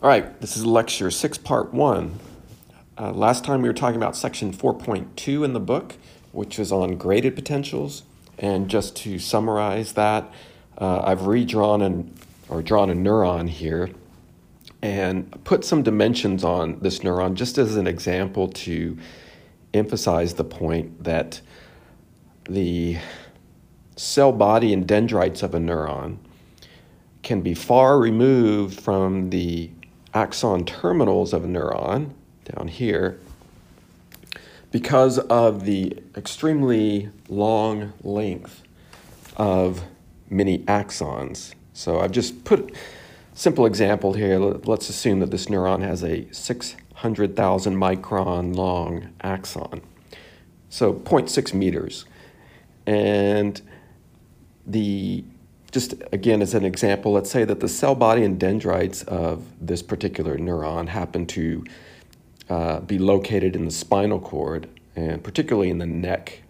All right, this is lecture six, part one. Uh, last time we were talking about section 4.2 in the book, which is on graded potentials. And just to summarize that, uh, I've redrawn an, or drawn a neuron here and put some dimensions on this neuron just as an example to emphasize the point that the cell body and dendrites of a neuron can be far removed from the axon terminals of a neuron down here because of the extremely long length of many axons. So I've just put simple example here. Let's assume that this neuron has a 600,000 micron long axon. So 0.6 meters. And the just again as an example, let's say that the cell body and dendrites of this particular neuron happen to uh, be located in the spinal cord, and particularly in the neck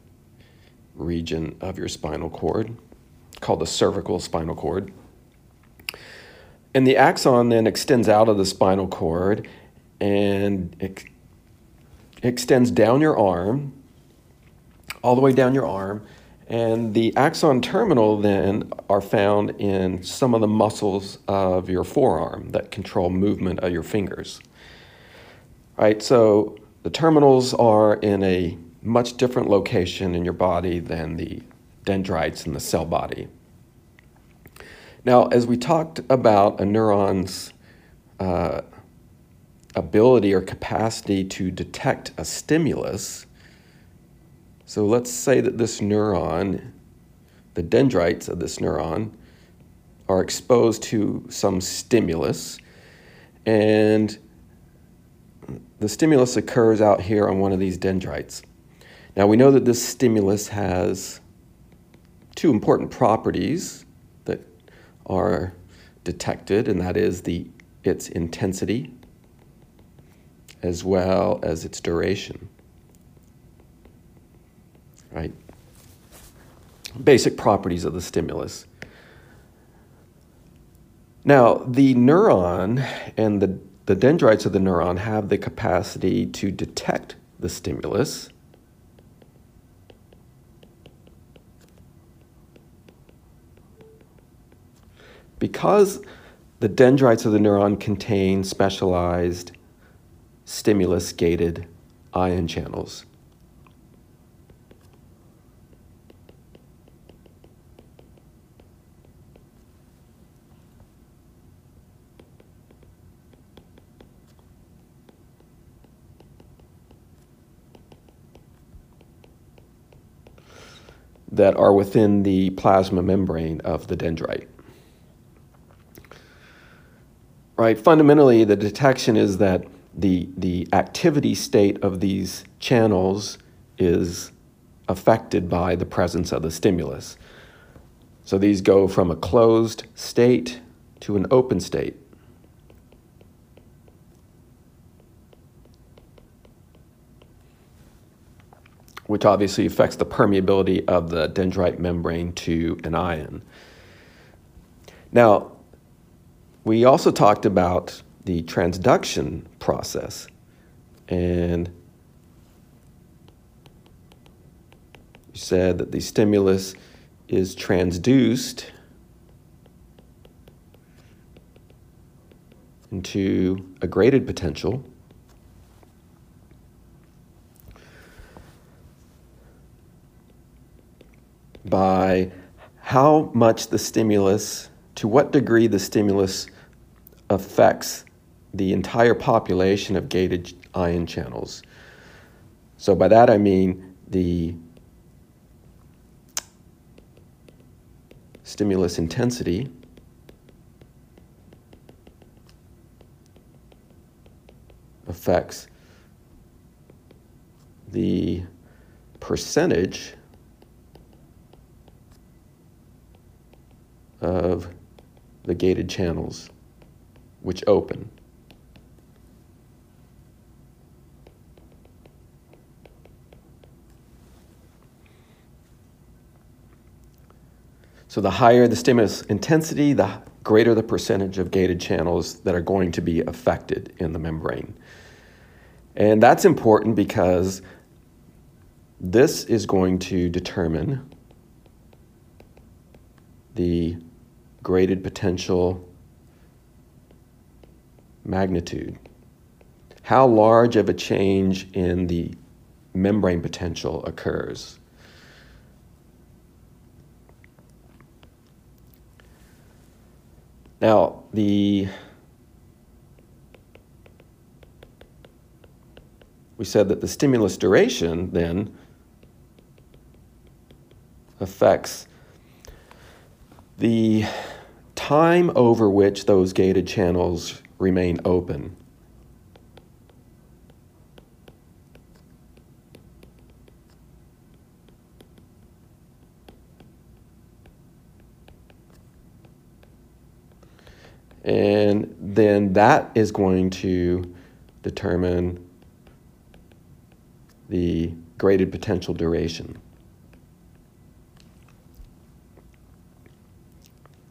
region of your spinal cord, called the cervical spinal cord. And the axon then extends out of the spinal cord and it extends down your arm, all the way down your arm, and the axon terminal then are found in some of the muscles of your forearm that control movement of your fingers. Right, so the terminals are in a much different location in your body than the dendrites in the cell body. Now, as we talked about a neuron's uh, ability or capacity to detect a stimulus, so let's say that this neuron, the dendrites of this neuron, are exposed to some stimulus, and the stimulus occurs out here on one of these dendrites. Now we know that this stimulus has two important properties that are detected, and that is the its intensity as well as its duration right? Basic properties of the stimulus. Now, the neuron and the, the dendrites of the neuron have the capacity to detect the stimulus. Because the dendrites of the neuron contain specialized stimulus gated ion channels. That are within the plasma membrane of the dendrite. Right, fundamentally, the detection is that the, the activity state of these channels is affected by the presence of the stimulus. So these go from a closed state to an open state. Which obviously affects the permeability of the dendrite membrane to an ion. Now, we also talked about the transduction process, and you said that the stimulus is transduced into a graded potential by how much the stimulus, to what degree the stimulus affects the entire population of gated ion channels. So, by that I mean the stimulus intensity. affects the percentage of the gated channels which open. So the higher the stimulus intensity, the greater the percentage of gated channels that are going to be affected in the membrane. And that's important because this is going to determine the graded potential magnitude. How large of a change in the membrane potential occurs. Now, the we said that the stimulus duration then affects the time over which those gated channels remain open. And then that is going to determine the graded potential duration.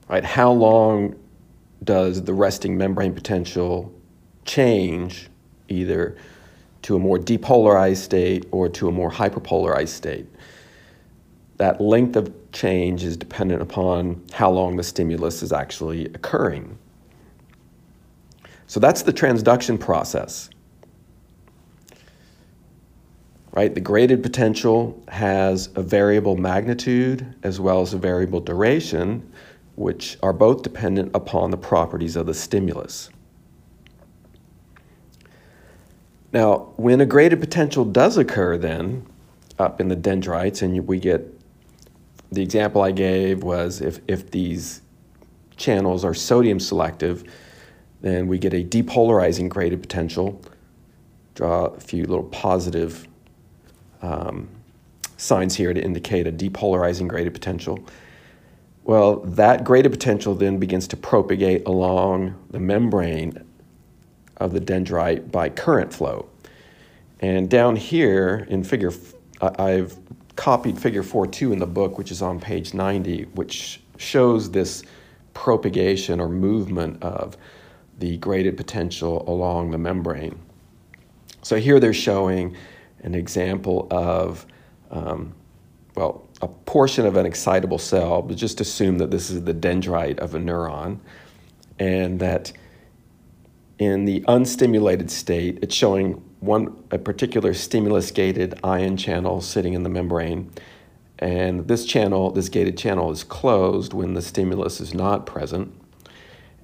Right, how long does the resting membrane potential change either to a more depolarized state or to a more hyperpolarized state? That length of change is dependent upon how long the stimulus is actually occurring. So that's the transduction process. Right? The graded potential has a variable magnitude as well as a variable duration, which are both dependent upon the properties of the stimulus. Now, when a graded potential does occur, then up in the dendrites, and we get the example I gave was if, if these channels are sodium selective, then we get a depolarizing graded potential. Draw a few little positive um, signs here to indicate a depolarizing graded potential. Well, that graded potential then begins to propagate along the membrane of the dendrite by current flow. And down here in figure, I've copied figure 4.2 in the book, which is on page 90, which shows this propagation or movement of the graded potential along the membrane. So here they're showing an example of, um, well, a portion of an excitable cell, but just assume that this is the dendrite of a neuron, and that in the unstimulated state, it's showing one a particular stimulus gated ion channel sitting in the membrane. And this channel, this gated channel, is closed when the stimulus is not present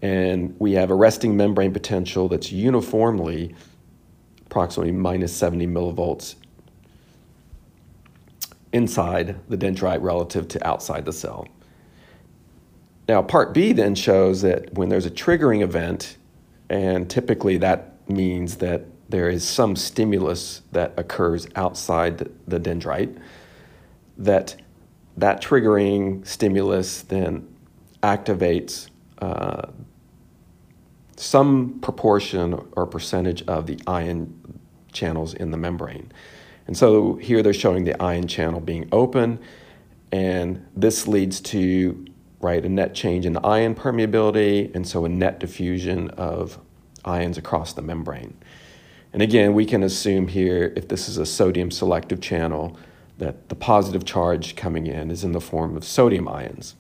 and we have a resting membrane potential that's uniformly approximately minus 70 millivolts inside the dendrite relative to outside the cell. Now, part B then shows that when there's a triggering event, and typically that means that there is some stimulus that occurs outside the, dendrite, that that triggering stimulus then activates uh, some proportion or percentage of the ion channels in the membrane. And so here they're showing the ion channel being open, and this leads to right a net change in the ion permeability, and so a net diffusion of ions across the membrane. And again, we can assume here if this is a sodium selective channel that the positive charge coming in is in the form of sodium ions.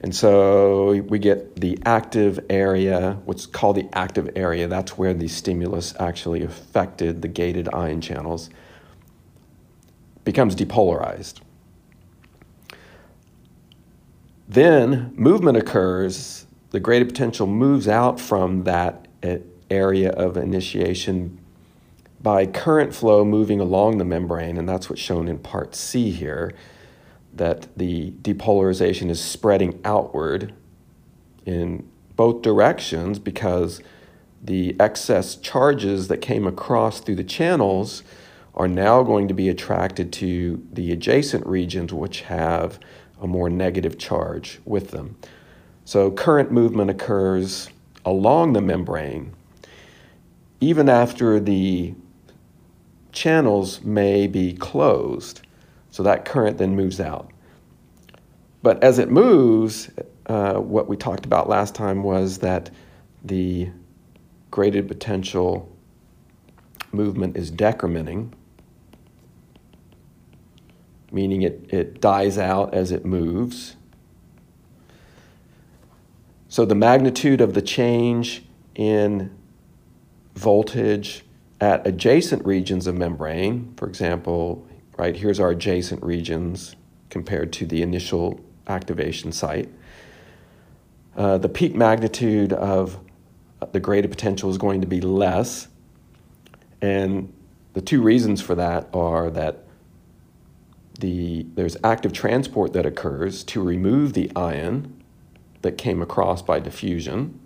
And so we get the active area, what's called the active area. That's where the stimulus actually affected the gated ion channels, becomes depolarized. Then movement occurs, the graded potential moves out from that area of initiation by current flow moving along the membrane, and that's what's shown in part C here that the depolarization is spreading outward in both directions because the excess charges that came across through the channels are now going to be attracted to the adjacent regions which have a more negative charge with them. So current movement occurs along the membrane even after the channels may be closed. So that current then moves out. But as it moves, uh, what we talked about last time was that the graded potential movement is decrementing, meaning it, it dies out as it moves. So the magnitude of the change in voltage at adjacent regions of membrane, for example, right, here's our adjacent regions compared to the initial activation site. Uh, the peak magnitude of the graded potential is going to be less. And the two reasons for that are that the, there's active transport that occurs to remove the ion that came across by diffusion.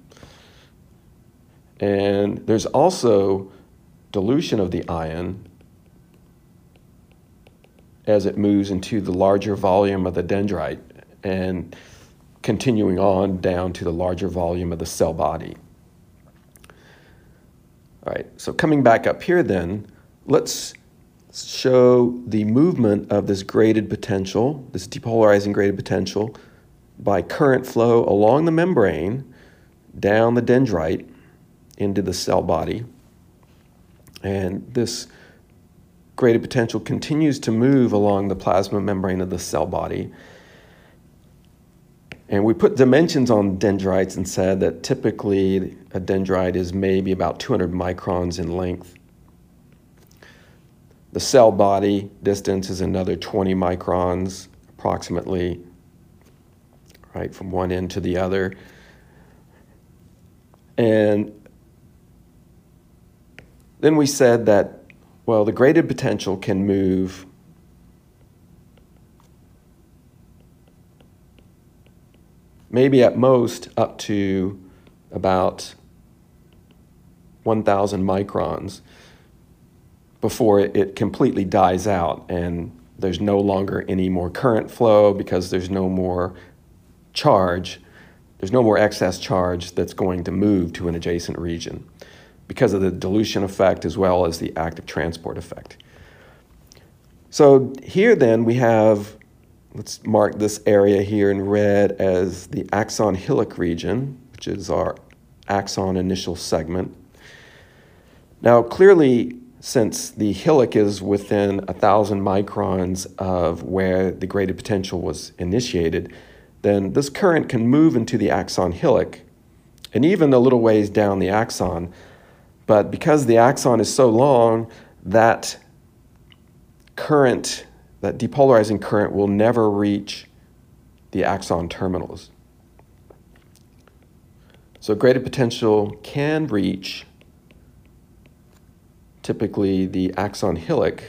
And there's also dilution of the ion as it moves into the larger volume of the dendrite and continuing on down to the larger volume of the cell body. All right, so coming back up here then, let's show the movement of this graded potential, this depolarizing graded potential, by current flow along the membrane, down the dendrite, into the cell body. And this graded potential continues to move along the plasma membrane of the cell body. And we put dimensions on dendrites and said that typically a dendrite is maybe about 200 microns in length. The cell body distance is another 20 microns approximately, right, from one end to the other. And then we said that, well, the graded potential can move maybe at most up to about 1,000 microns before it, completely dies out and there's no longer any more current flow because there's no more charge. There's no more excess charge that's going to move to an adjacent region because of the dilution effect as well as the active transport effect. So here then we have let's mark this area here in red as the axon hillock region, which is our axon initial segment. Now, clearly, since the hillock is within a thousand microns of where the graded potential was initiated, then this current can move into the axon hillock and even a little ways down the axon. But because the axon is so long, that current that depolarizing current will never reach the axon terminals. So graded potential can reach typically the axon hillock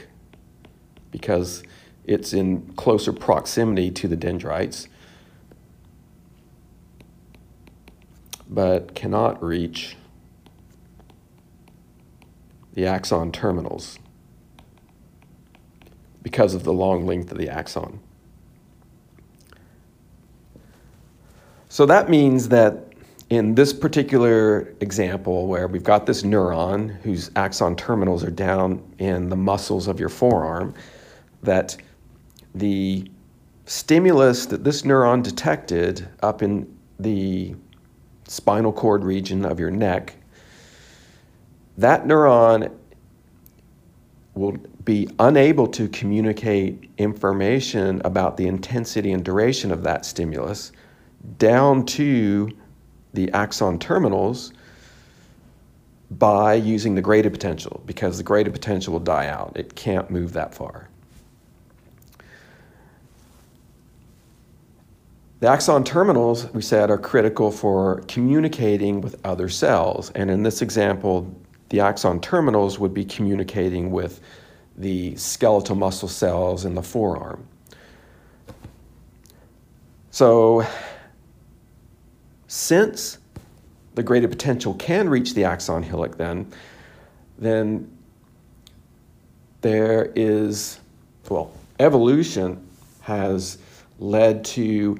because it's in closer proximity to the dendrites, but cannot reach the axon terminals because of the long length of the axon. So that means that in this particular example, where we've got this neuron whose axon terminals are down in the muscles of your forearm, that the stimulus that this neuron detected up in the spinal cord region of your neck, that neuron will be unable to communicate information about the intensity and duration of that stimulus down to the axon terminals by using the graded potential because the graded potential will die out. It can't move that far. The axon terminals, we said, are critical for communicating with other cells. And in this example, the axon terminals would be communicating with the skeletal muscle cells in the forearm. So, since the graded potential can reach the axon hillock, then, then there is, well, evolution has led to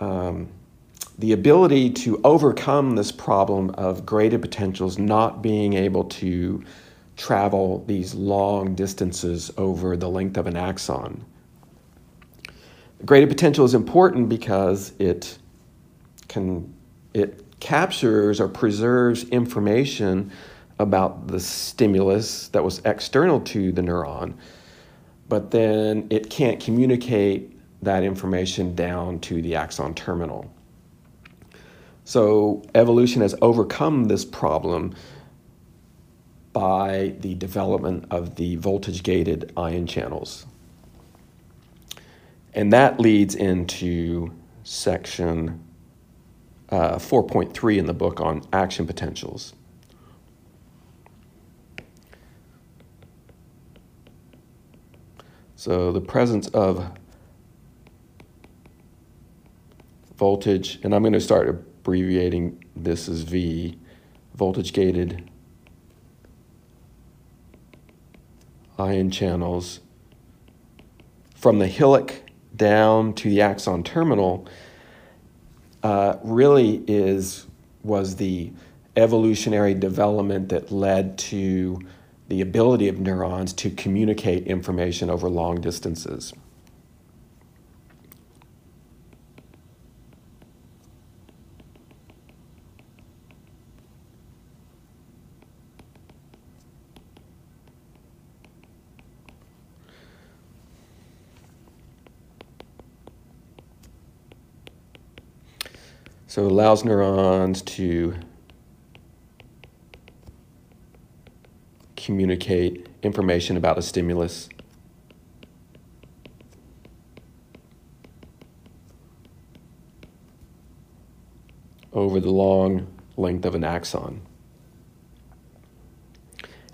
um, the ability to overcome this problem of graded potentials not being able to travel these long distances over the length of an axon. Graded potential is important because it can it captures or preserves information about the stimulus that was external to the neuron, but then it can't communicate that information down to the axon terminal. So evolution has overcome this problem by the development of the voltage gated ion channels. And that leads into section uh, 4.3 in the book on action potentials. So the presence of voltage, and I'm going to start abbreviating this as V, voltage gated ion channels from the hillock down to the axon terminal uh, really is was the evolutionary development that led to the ability of neurons to communicate information over long distances. So it allows neurons to communicate information about a stimulus. over the long length of an axon.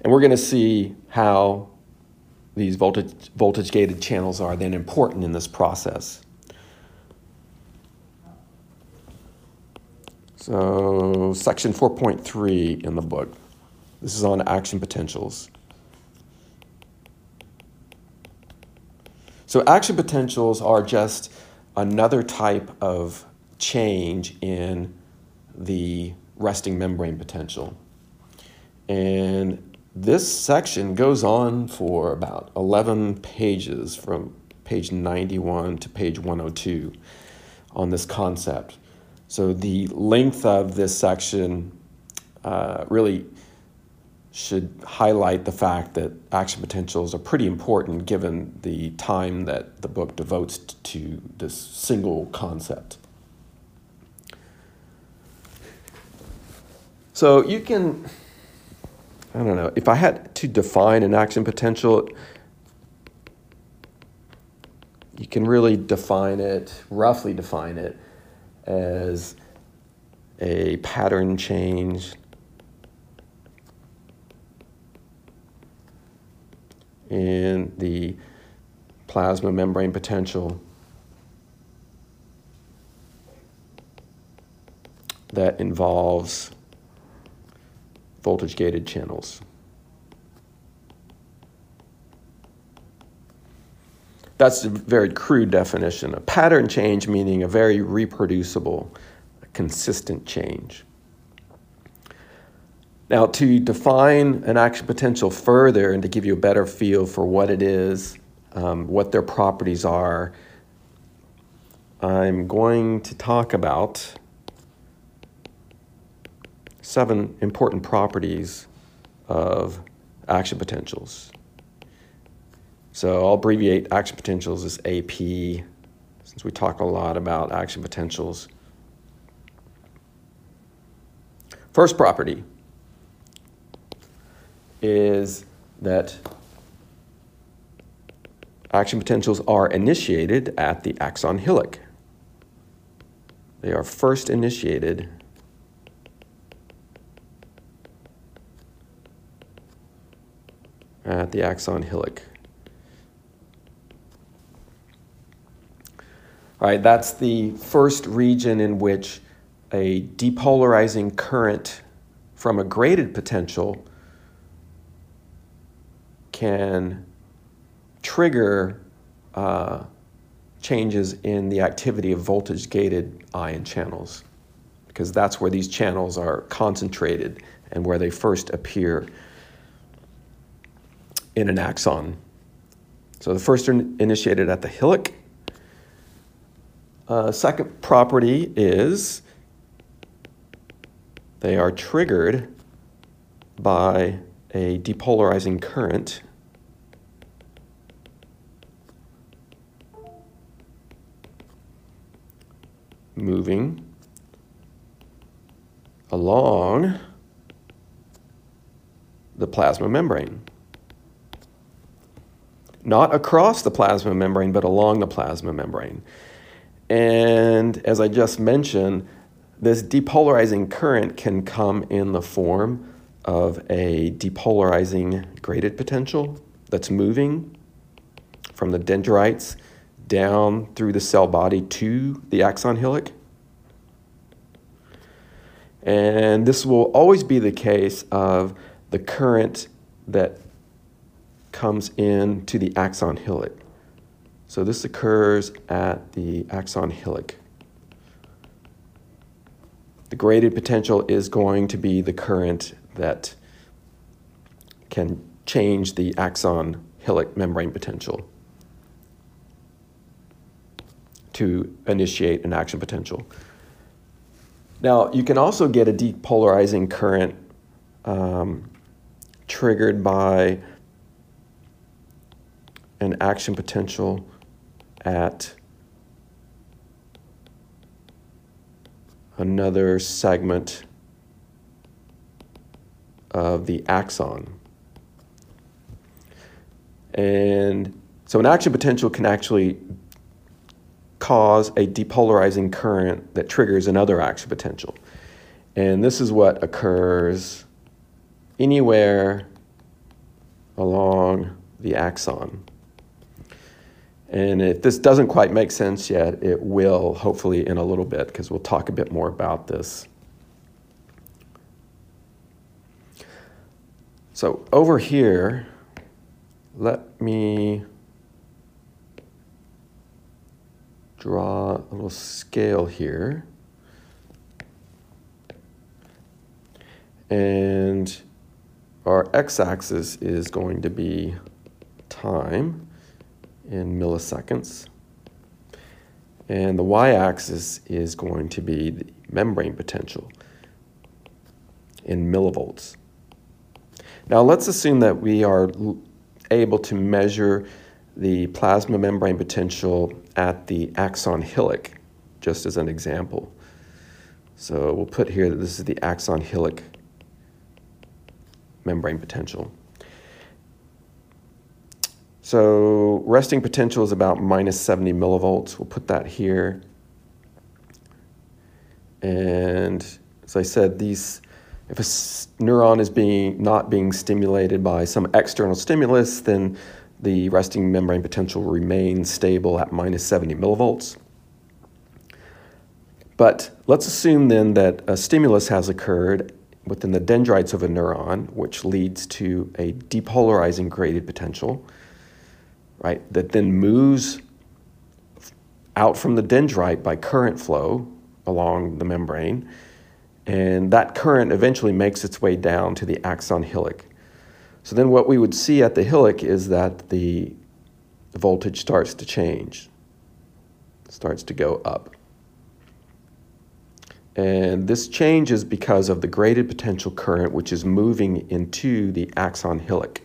And we're going to see how these voltage, voltage gated channels are then important in this process. So, section 4.3 in the book. This is on action potentials. So, action potentials are just another type of change in the resting membrane potential. And this section goes on for about 11 pages from page 91 to page 102 on this concept. So the length of this section uh, really should highlight the fact that action potentials are pretty important given the time that the book devotes to this single concept. So you can, I don't know, if I had to define an action potential, you can really define it, roughly define it, as a pattern change in the plasma membrane potential that involves voltage gated channels. That's a very crude definition. A pattern change meaning a very reproducible, consistent change. Now, to define an action potential further and to give you a better feel for what it is, um, what their properties are, I'm going to talk about seven important properties of action potentials. So I'll abbreviate action potentials as AP since we talk a lot about action potentials. First property is that action potentials are initiated at the axon hillock. They are first initiated at the axon hillock. All right, that's the first region in which a depolarizing current from a graded potential can trigger uh, changes in the activity of voltage gated ion channels because that's where these channels are concentrated and where they first appear in an axon. So the first are initiated at the hillock uh, second property is they are triggered by a depolarizing current moving along the plasma membrane. Not across the plasma membrane, but along the plasma membrane. And as I just mentioned, this depolarizing current can come in the form of a depolarizing graded potential that's moving from the dendrites down through the cell body to the axon hillock. And this will always be the case of the current that comes into the axon hillock. So this occurs at the axon hillock. The graded potential is going to be the current that can change the axon hillock membrane potential to initiate an action potential. Now, you can also get a depolarizing current um, triggered by an action potential at another segment of the axon. And so an action potential can actually cause a depolarizing current that triggers another action potential. And this is what occurs anywhere along the axon. And if this doesn't quite make sense yet, it will hopefully in a little bit because we'll talk a bit more about this. So over here, let me draw a little scale here. And our x-axis is going to be time in milliseconds. And the y-axis is going to be the membrane potential in millivolts. Now let's assume that we are able to measure the plasma membrane potential at the axon hillock, just as an example. So we'll put here that this is the axon hillock membrane potential. So resting potential is about minus 70 millivolts. We'll put that here. And as I said, these if a neuron is being not being stimulated by some external stimulus, then the resting membrane potential remains stable at minus 70 millivolts. But let's assume then that a stimulus has occurred within the dendrites of a neuron, which leads to a depolarizing graded potential, right, that then moves out from the dendrite by current flow along the membrane, and that current eventually makes its way down to the axon hillock. So then what we would see at the hillock is that the voltage starts to change, starts to go up. And this change is because of the graded potential current, which is moving into the axon hillock.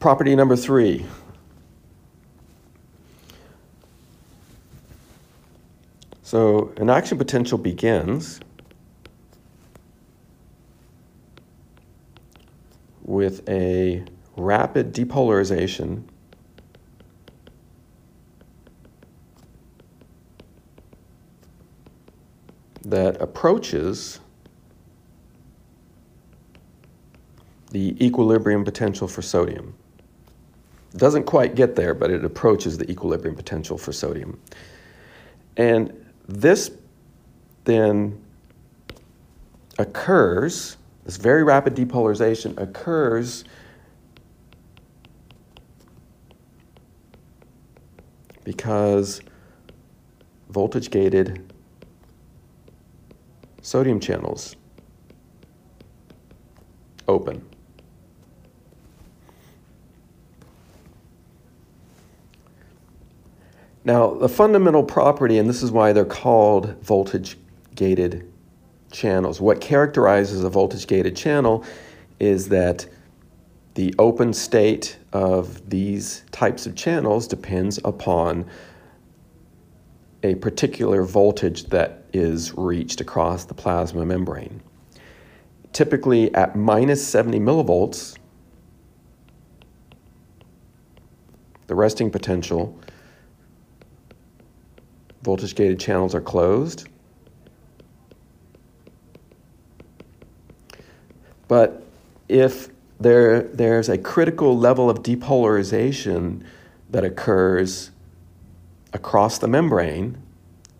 Property number three. So an action potential begins with a rapid depolarization that approaches the equilibrium potential for sodium. Doesn't quite get there, but it approaches the equilibrium potential for sodium. And this then occurs, this very rapid depolarization occurs because voltage gated sodium channels open. Now, the fundamental property, and this is why they're called voltage gated channels, what characterizes a voltage gated channel is that the open state of these types of channels depends upon a particular voltage that is reached across the plasma membrane. Typically at minus 70 millivolts, the resting potential voltage gated channels are closed. But if there, there's a critical level of depolarization that occurs across the membrane,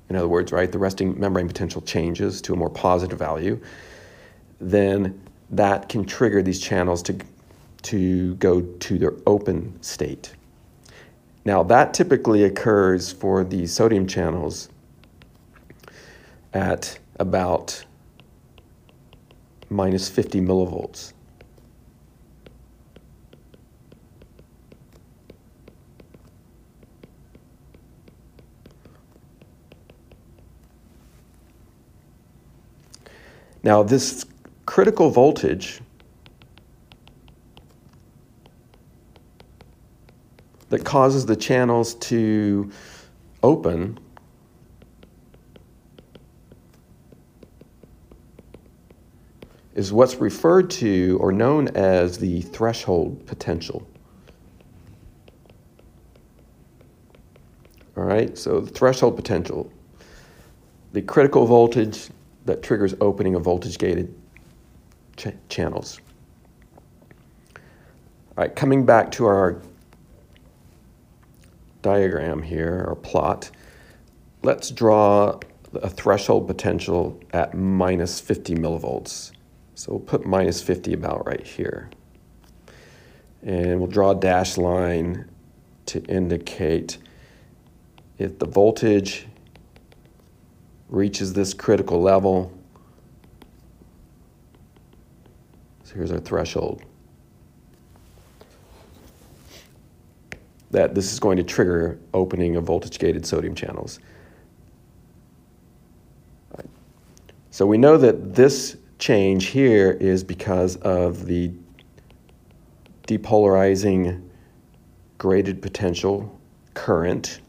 in other words, right, the resting membrane potential changes to a more positive value, then that can trigger these channels to, to go to their open state. Now, that typically occurs for the sodium channels at about minus 50 millivolts. Now, this critical voltage that causes the channels to open is what's referred to or known as the threshold potential. All right, so the threshold potential, the critical voltage that triggers opening of voltage gated ch channels. All right, coming back to our diagram here, or plot, let's draw a threshold potential at minus 50 millivolts. So we'll put minus 50 about right here. And we'll draw a dashed line to indicate if the voltage reaches this critical level. So here's our threshold. That this is going to trigger opening of voltage gated sodium channels. So we know that this change here is because of the depolarizing graded potential current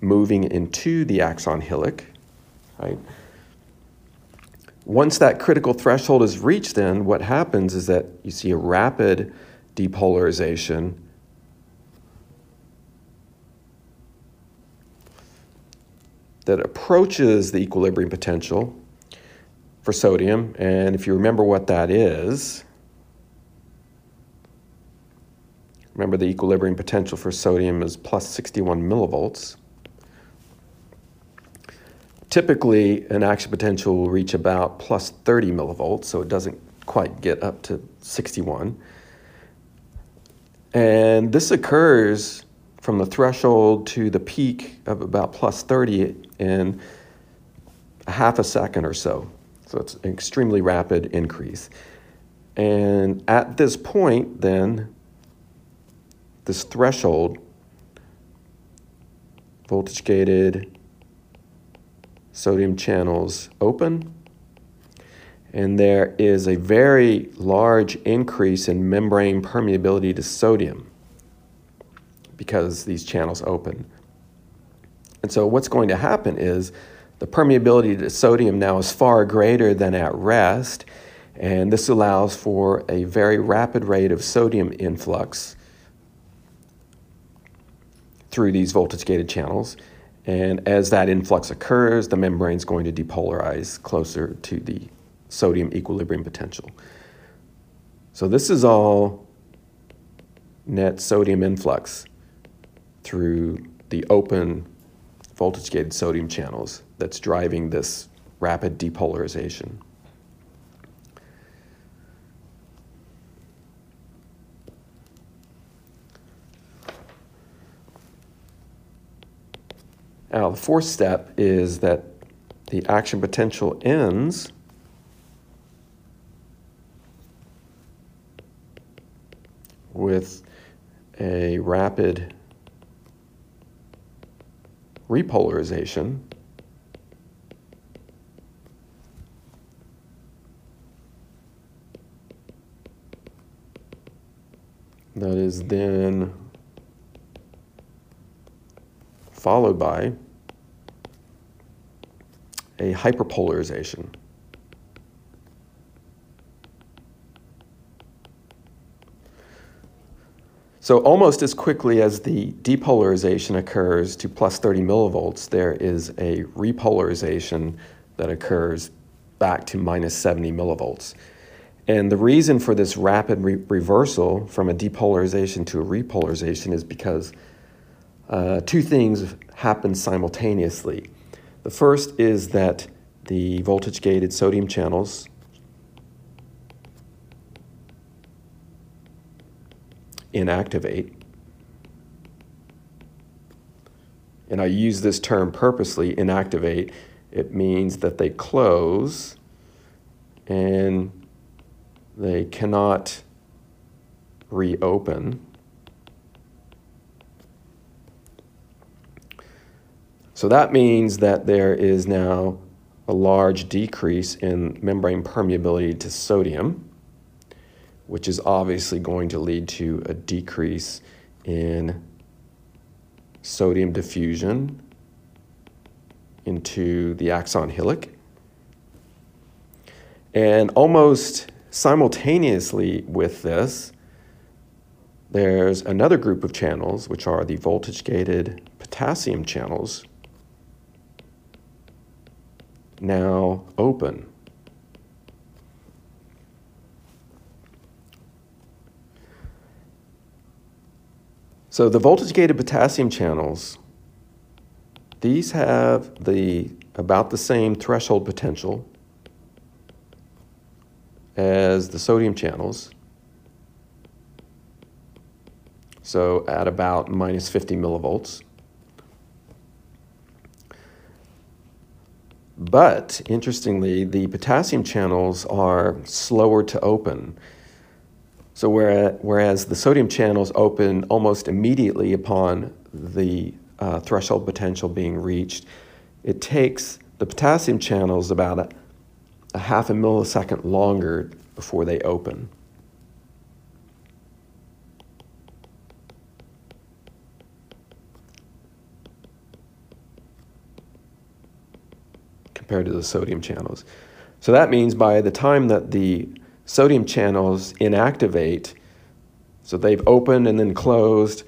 moving into the axon hillock, right? Once that critical threshold is reached, then what happens is that you see a rapid depolarization that approaches the equilibrium potential for sodium. And if you remember what that is, remember the equilibrium potential for sodium is plus 61 millivolts. Typically, an action potential will reach about plus 30 millivolts, so it doesn't quite get up to 61. And this occurs from the threshold to the peak of about plus 30 in a half a second or so. So it's an extremely rapid increase. And at this point, then, this threshold, voltage gated sodium channels open. And there is a very large increase in membrane permeability to sodium because these channels open. And so what's going to happen is the permeability to sodium now is far greater than at rest, and this allows for a very rapid rate of sodium influx through these voltage gated channels. And as that influx occurs, the membrane is going to depolarize closer to the sodium equilibrium potential. So this is all net sodium influx through the open voltage gated sodium channels that's driving this rapid depolarization. Now, the fourth step is that the action potential ends with a rapid repolarization. That is then followed by a hyperpolarization. So almost as quickly as the depolarization occurs to plus 30 millivolts, there is a repolarization that occurs back to minus 70 millivolts. And the reason for this rapid re reversal from a depolarization to a repolarization is because uh, two things happen simultaneously. The first is that the voltage gated sodium channels inactivate. And I use this term purposely, inactivate. It means that they close and they cannot reopen. So that means that there is now a large decrease in membrane permeability to sodium which is obviously going to lead to a decrease in sodium diffusion into the axon hillock. And almost simultaneously with this, there's another group of channels, which are the voltage gated potassium channels, now open. So the voltage-gated potassium channels, these have the about the same threshold potential as the sodium channels. So at about minus 50 millivolts. But interestingly, the potassium channels are slower to open. So whereas the sodium channels open almost immediately upon the uh, threshold potential being reached, it takes the potassium channels about a, a half a millisecond longer before they open. compared to the sodium channels. So that means by the time that the sodium channels inactivate. So they've opened and then closed,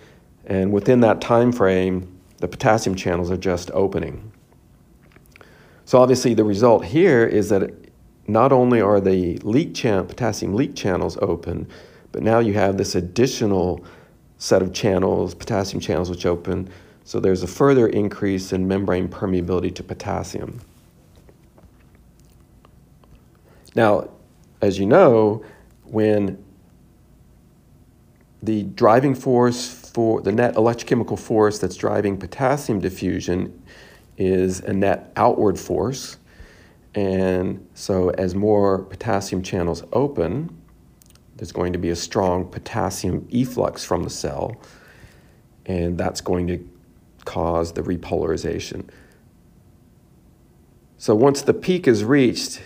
and within that time frame, the potassium channels are just opening. So obviously the result here is that not only are the leak potassium leak channels open, but now you have this additional set of channels, potassium channels which open, so there's a further increase in membrane permeability to potassium. Now, as you know, when the driving force for the net electrochemical force that's driving potassium diffusion is a net outward force. And so, as more potassium channels open, there's going to be a strong potassium efflux from the cell, and that's going to cause the repolarization. So, once the peak is reached,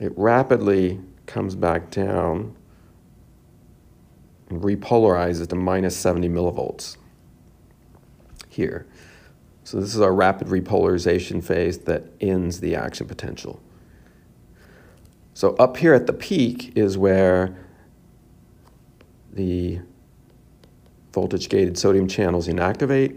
it rapidly comes back down and repolarizes to minus 70 millivolts here. So this is our rapid repolarization phase that ends the action potential. So up here at the peak is where the voltage gated sodium channels inactivate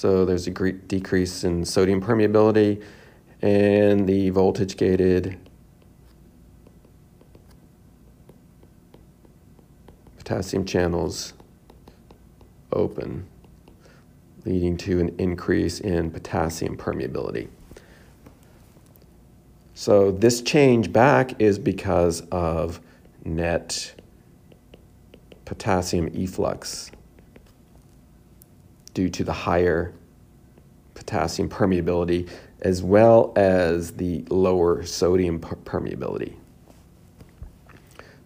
So there's a decrease in sodium permeability and the voltage gated potassium channels open, leading to an increase in potassium permeability. So this change back is because of net potassium efflux due to the higher potassium permeability as well as the lower sodium per permeability.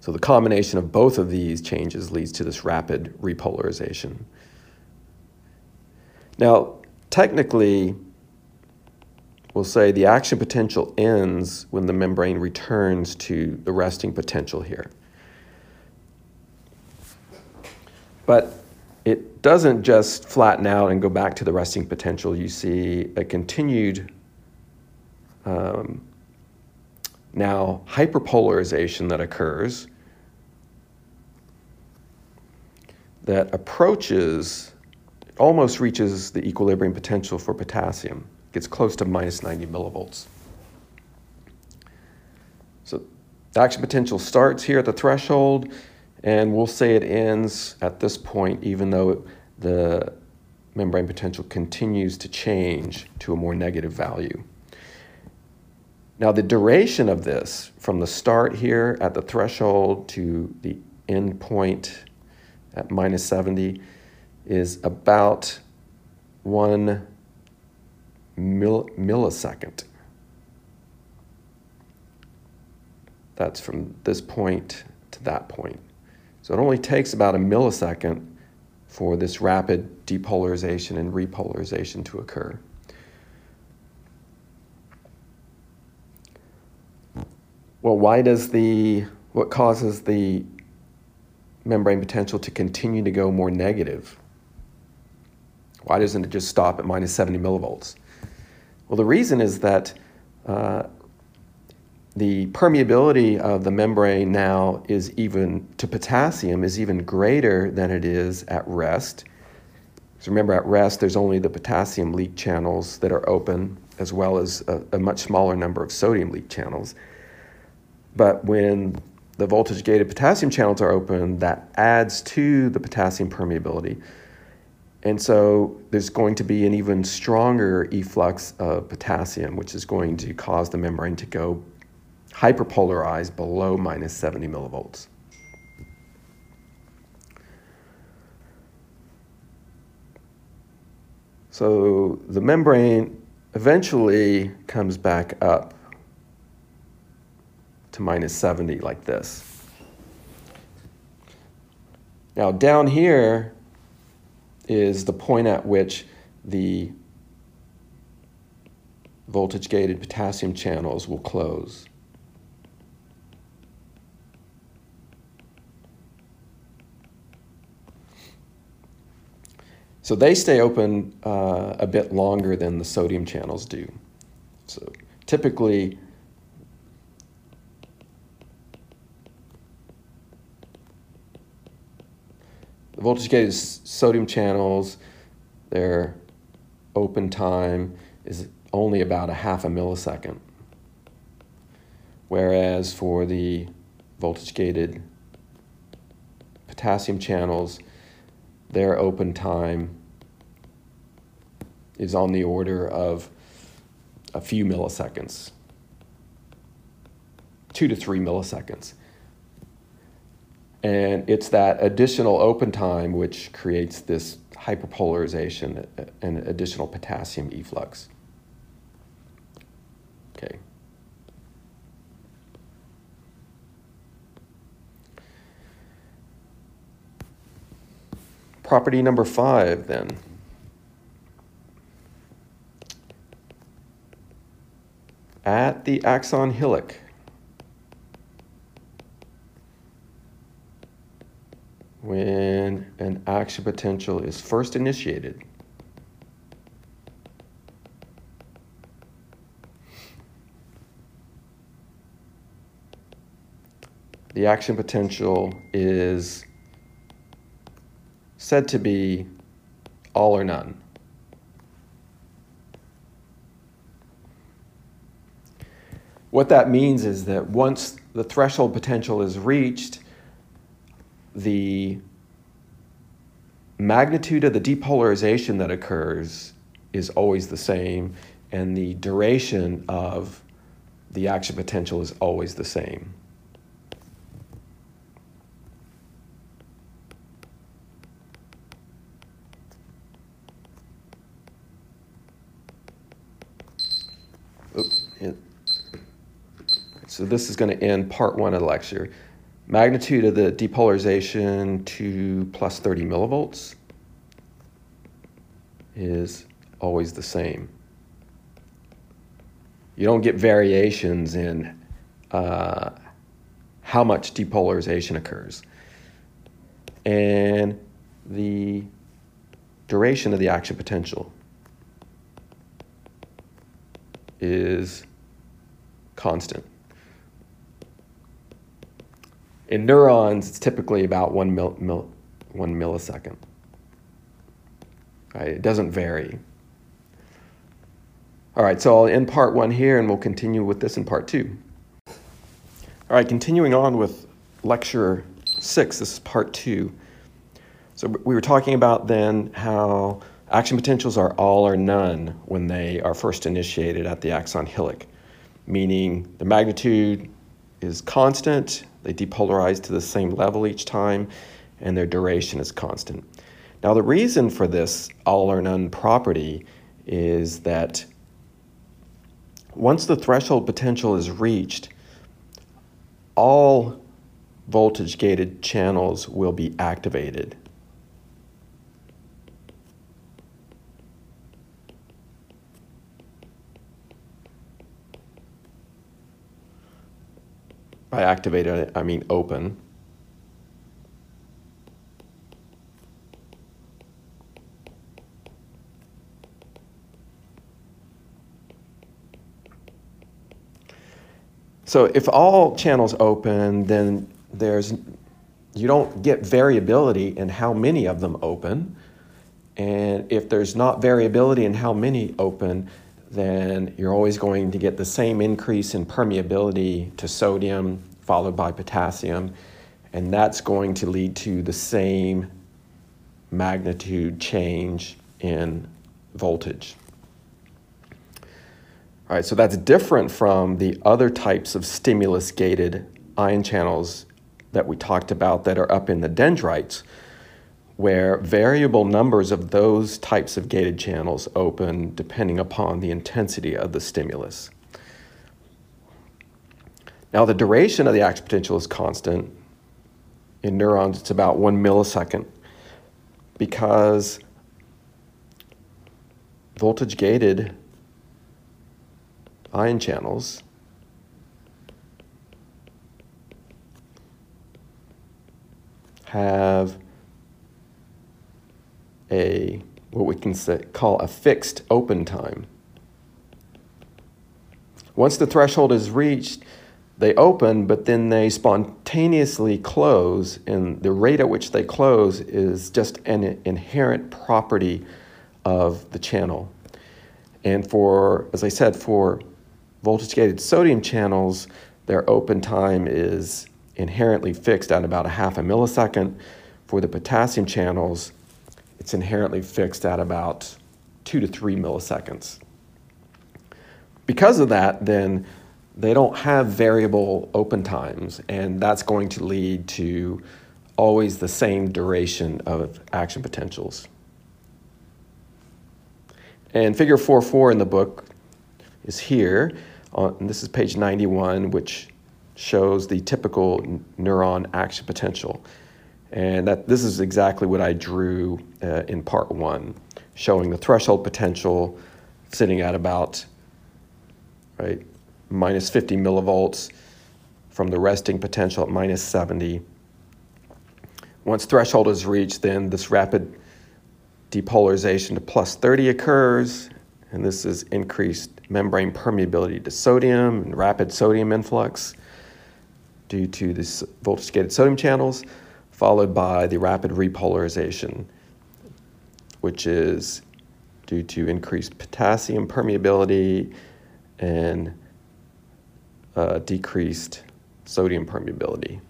So the combination of both of these changes leads to this rapid repolarization. Now, technically, we'll say the action potential ends when the membrane returns to the resting potential here. But doesn't just flatten out and go back to the resting potential. You see a continued um, now hyperpolarization that occurs that approaches, almost reaches the equilibrium potential for potassium, gets close to minus 90 millivolts. So the action potential starts here at the threshold and we'll say it ends at this point, even though the membrane potential continues to change to a more negative value. Now, the duration of this, from the start here at the threshold to the end point at minus 70, is about one mil millisecond. That's from this point to that point. So it only takes about a millisecond for this rapid depolarization and repolarization to occur. Well, why does the, what causes the membrane potential to continue to go more negative? Why doesn't it just stop at minus 70 millivolts? Well, the reason is that uh, the permeability of the membrane now is even to potassium is even greater than it is at rest. So remember, at rest, there's only the potassium leak channels that are open, as well as a, a much smaller number of sodium leak channels. But when the voltage gated potassium channels are open, that adds to the potassium permeability. And so there's going to be an even stronger efflux of potassium, which is going to cause the membrane to go hyperpolarized below minus 70 millivolts. So the membrane eventually comes back up to minus 70 like this. Now down here is the point at which the voltage gated potassium channels will close. So they stay open uh, a bit longer than the sodium channels do. So typically, the voltage gated sodium channels, their open time is only about a half a millisecond. Whereas for the voltage gated potassium channels, their open time is on the order of a few milliseconds, two to three milliseconds. And it's that additional open time which creates this hyperpolarization and additional potassium efflux. Okay. Property number five, then. At the axon hillock, when an action potential is first initiated, the action potential is said to be all or none. What that means is that once the threshold potential is reached, the magnitude of the depolarization that occurs is always the same, and the duration of the action potential is always the same. It, so this is going to end part one of the lecture. Magnitude of the depolarization to plus 30 millivolts is always the same. You don't get variations in uh, how much depolarization occurs. And the duration of the action potential is constant. In neurons, it's typically about one, mil, mil, one millisecond. Right? It doesn't vary. All right, so I'll end part one here and we'll continue with this in part two. All right, continuing on with lecture six, this is part two. So we were talking about then how action potentials are all or none when they are first initiated at the axon hillock, meaning the magnitude is constant, they depolarize to the same level each time, and their duration is constant. Now, the reason for this all or none property is that once the threshold potential is reached, all voltage gated channels will be activated. By activated, I mean open. So if all channels open, then there's you don't get variability in how many of them open. And if there's not variability in how many open, then you're always going to get the same increase in permeability to sodium followed by potassium. And that's going to lead to the same magnitude change in voltage. All right, so that's different from the other types of stimulus gated ion channels that we talked about that are up in the dendrites, where variable numbers of those types of gated channels open depending upon the intensity of the stimulus. Now, the duration of the action potential is constant. In neurons, it's about one millisecond because voltage gated ion channels have a what we can say, call a fixed open time. Once the threshold is reached, they open, but then they spontaneously close, and the rate at which they close is just an inherent property of the channel. And for, as I said, for voltage gated sodium channels, their open time is inherently fixed at about a half a millisecond. For the potassium channels, it's inherently fixed at about two to three milliseconds. Because of that, then they don't have variable open times, and that's going to lead to always the same duration of action potentials. And figure 4-4 in the book is here uh, and this is page 91, which shows the typical neuron action potential. And that this is exactly what I drew uh, in part one, showing the threshold potential sitting at about right minus 50 millivolts from the resting potential at minus 70. Once threshold is reached, then this rapid depolarization to plus 30 occurs, and this is increased membrane permeability to sodium and rapid sodium influx due to the voltage gated sodium channels, followed by the rapid repolarization, which is due to increased potassium permeability and uh, decreased sodium permeability.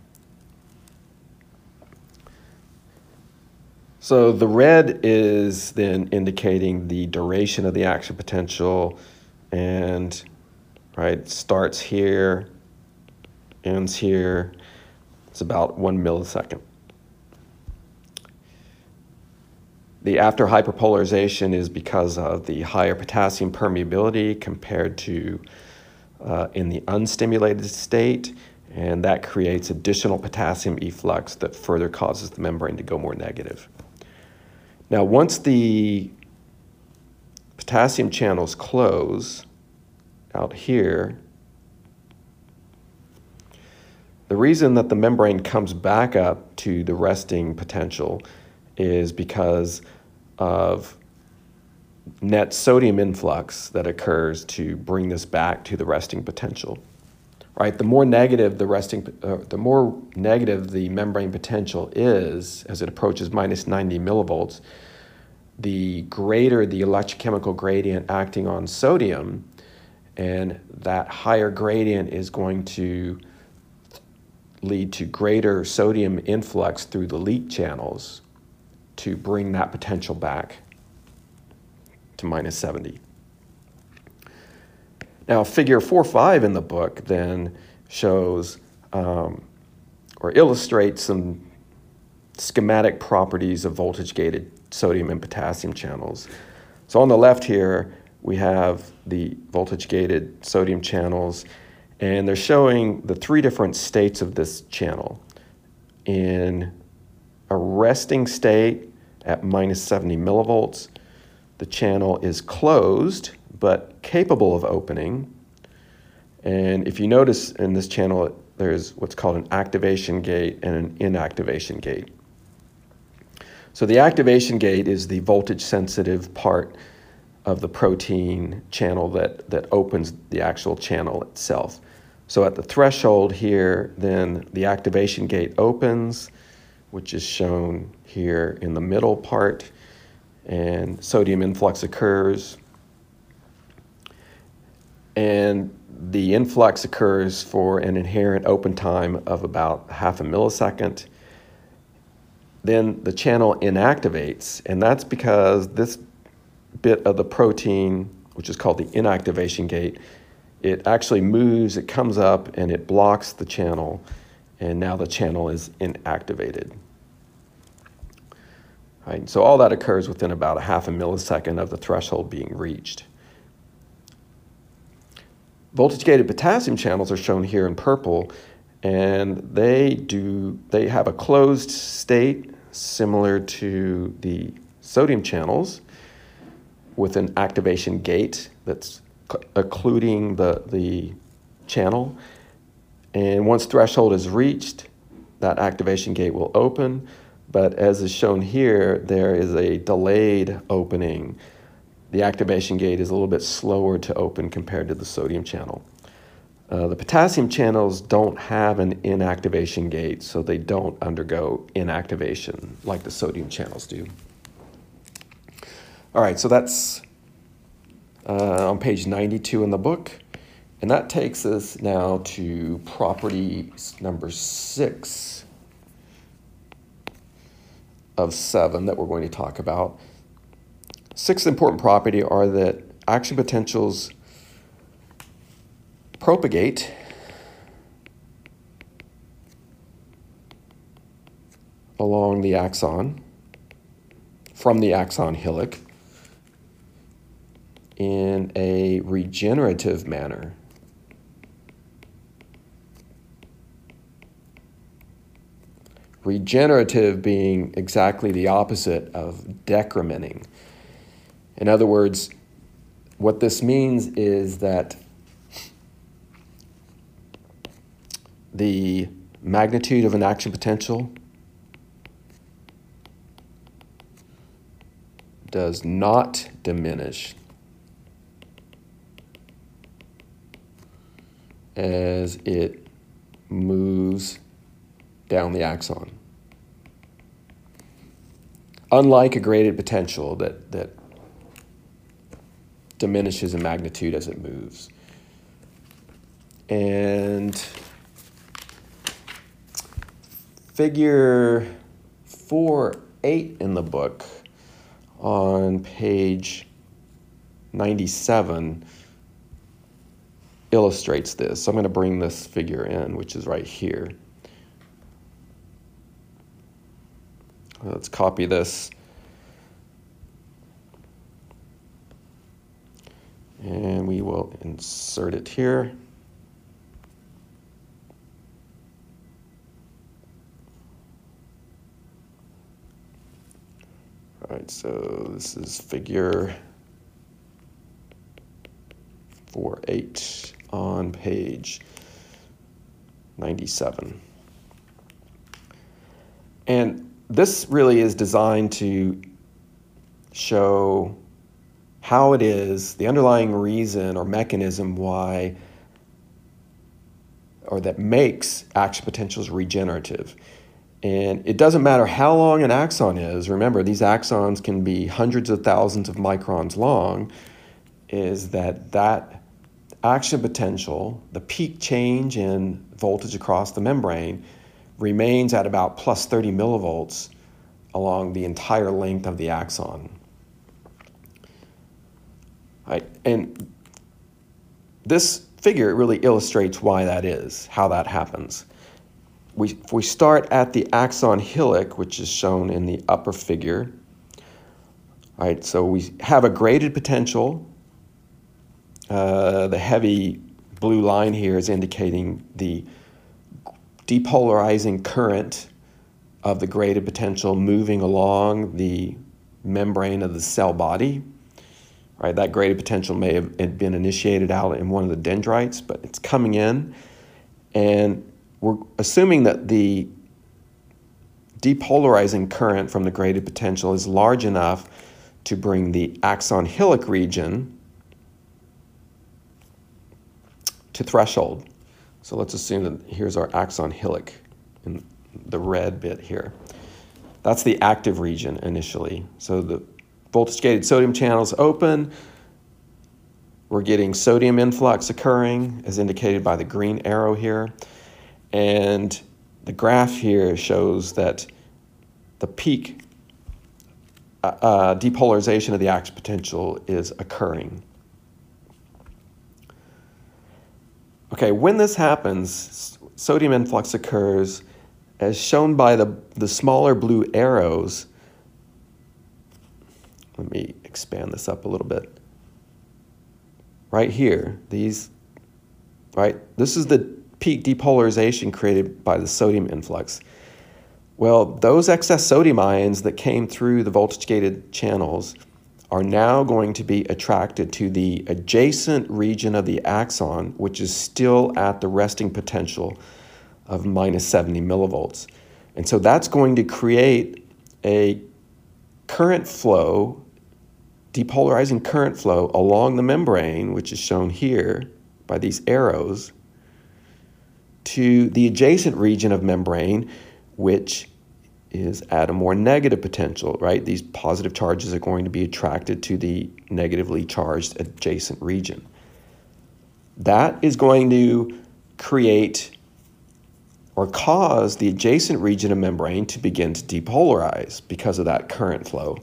So the red is then indicating the duration of the action potential and right starts here, ends here. It's about one millisecond. The after hyperpolarization is because of the higher potassium permeability compared to uh, in the unstimulated state, and that creates additional potassium efflux that further causes the membrane to go more negative. Now, once the potassium channels close out here, the reason that the membrane comes back up to the resting potential is because of net sodium influx that occurs to bring this back to the resting potential. Right, the more negative the resting, uh, the more negative the membrane potential is as it approaches minus 90 millivolts, the greater the electrochemical gradient acting on sodium, and that higher gradient is going to lead to greater sodium influx through the leak channels to bring that potential back to minus 70. Now, figure 4 5 in the book then shows um, or illustrates some schematic properties of voltage gated sodium and potassium channels. So on the left here, we have the voltage gated sodium channels, and they're showing the three different states of this channel. In a resting state at minus 70 millivolts, the channel is closed but capable of opening. And if you notice in this channel, there's what's called an activation gate and an inactivation gate. So the activation gate is the voltage sensitive part of the protein channel that, that opens the actual channel itself. So at the threshold here, then the activation gate opens, which is shown here in the middle part, and sodium influx occurs. And the influx occurs for an inherent open time of about half a millisecond. Then the channel inactivates, and that's because this bit of the protein, which is called the inactivation gate, it actually moves, it comes up, and it blocks the channel, and now the channel is inactivated. Right, so all that occurs within about a half a millisecond of the threshold being reached. Voltage-gated potassium channels are shown here in purple, and they do they have a closed state similar to the sodium channels with an activation gate that's occluding the, the channel. And once threshold is reached, that activation gate will open. But as is shown here, there is a delayed opening. The activation gate is a little bit slower to open compared to the sodium channel. Uh, the potassium channels don't have an inactivation gate, so they don't undergo inactivation like the sodium channels do. All right, so that's uh, on page 92 in the book. And that takes us now to property number six of seven that we're going to talk about. Sixth important property are that action potentials propagate along the axon from the axon hillock in a regenerative manner. Regenerative being exactly the opposite of decrementing. In other words, what this means is that the magnitude of an action potential does not diminish as it moves down the axon. Unlike a graded potential that, that diminishes in magnitude as it moves. And figure 4 8 in the book on page 97 illustrates this. So I'm going to bring this figure in, which is right here. Let's copy this. And we will insert it here. All right, so this is figure four eight on page 97. And this really is designed to show how it is, the underlying reason or mechanism why, or that makes action potentials regenerative. And it doesn't matter how long an axon is, remember, these axons can be hundreds of thousands of microns long, is that that action potential, the peak change in voltage across the membrane, remains at about plus 30 millivolts along the entire length of the axon. Right? And this figure really illustrates why that is, how that happens. We, if we start at the axon hillock, which is shown in the upper figure, right, so we have a graded potential. Uh, the heavy blue line here is indicating the depolarizing current of the graded potential moving along the membrane of the cell body. Right, that graded potential may have been initiated out in one of the dendrites, but it's coming in, and we're assuming that the depolarizing current from the graded potential is large enough to bring the axon hillock region to threshold. So let's assume that here's our axon hillock in the red bit here. That's the active region initially. So the voltage gated sodium channels open. We're getting sodium influx occurring as indicated by the green arrow here. And the graph here shows that the peak uh, uh depolarization of the action potential is occurring. Okay, when this happens, sodium influx occurs as shown by the, the smaller blue arrows. Let me expand this up a little bit. Right here, these, right, this is the peak depolarization created by the sodium influx. Well, those excess sodium ions that came through the voltage gated channels are now going to be attracted to the adjacent region of the axon, which is still at the resting potential of minus 70 millivolts. And so that's going to create a current flow, depolarizing current flow along the membrane, which is shown here by these arrows, to the adjacent region of membrane, which is at a more negative potential, right? These positive charges are going to be attracted to the negatively charged adjacent region. That is going to create or cause the adjacent region of membrane to begin to depolarize because of that current flow.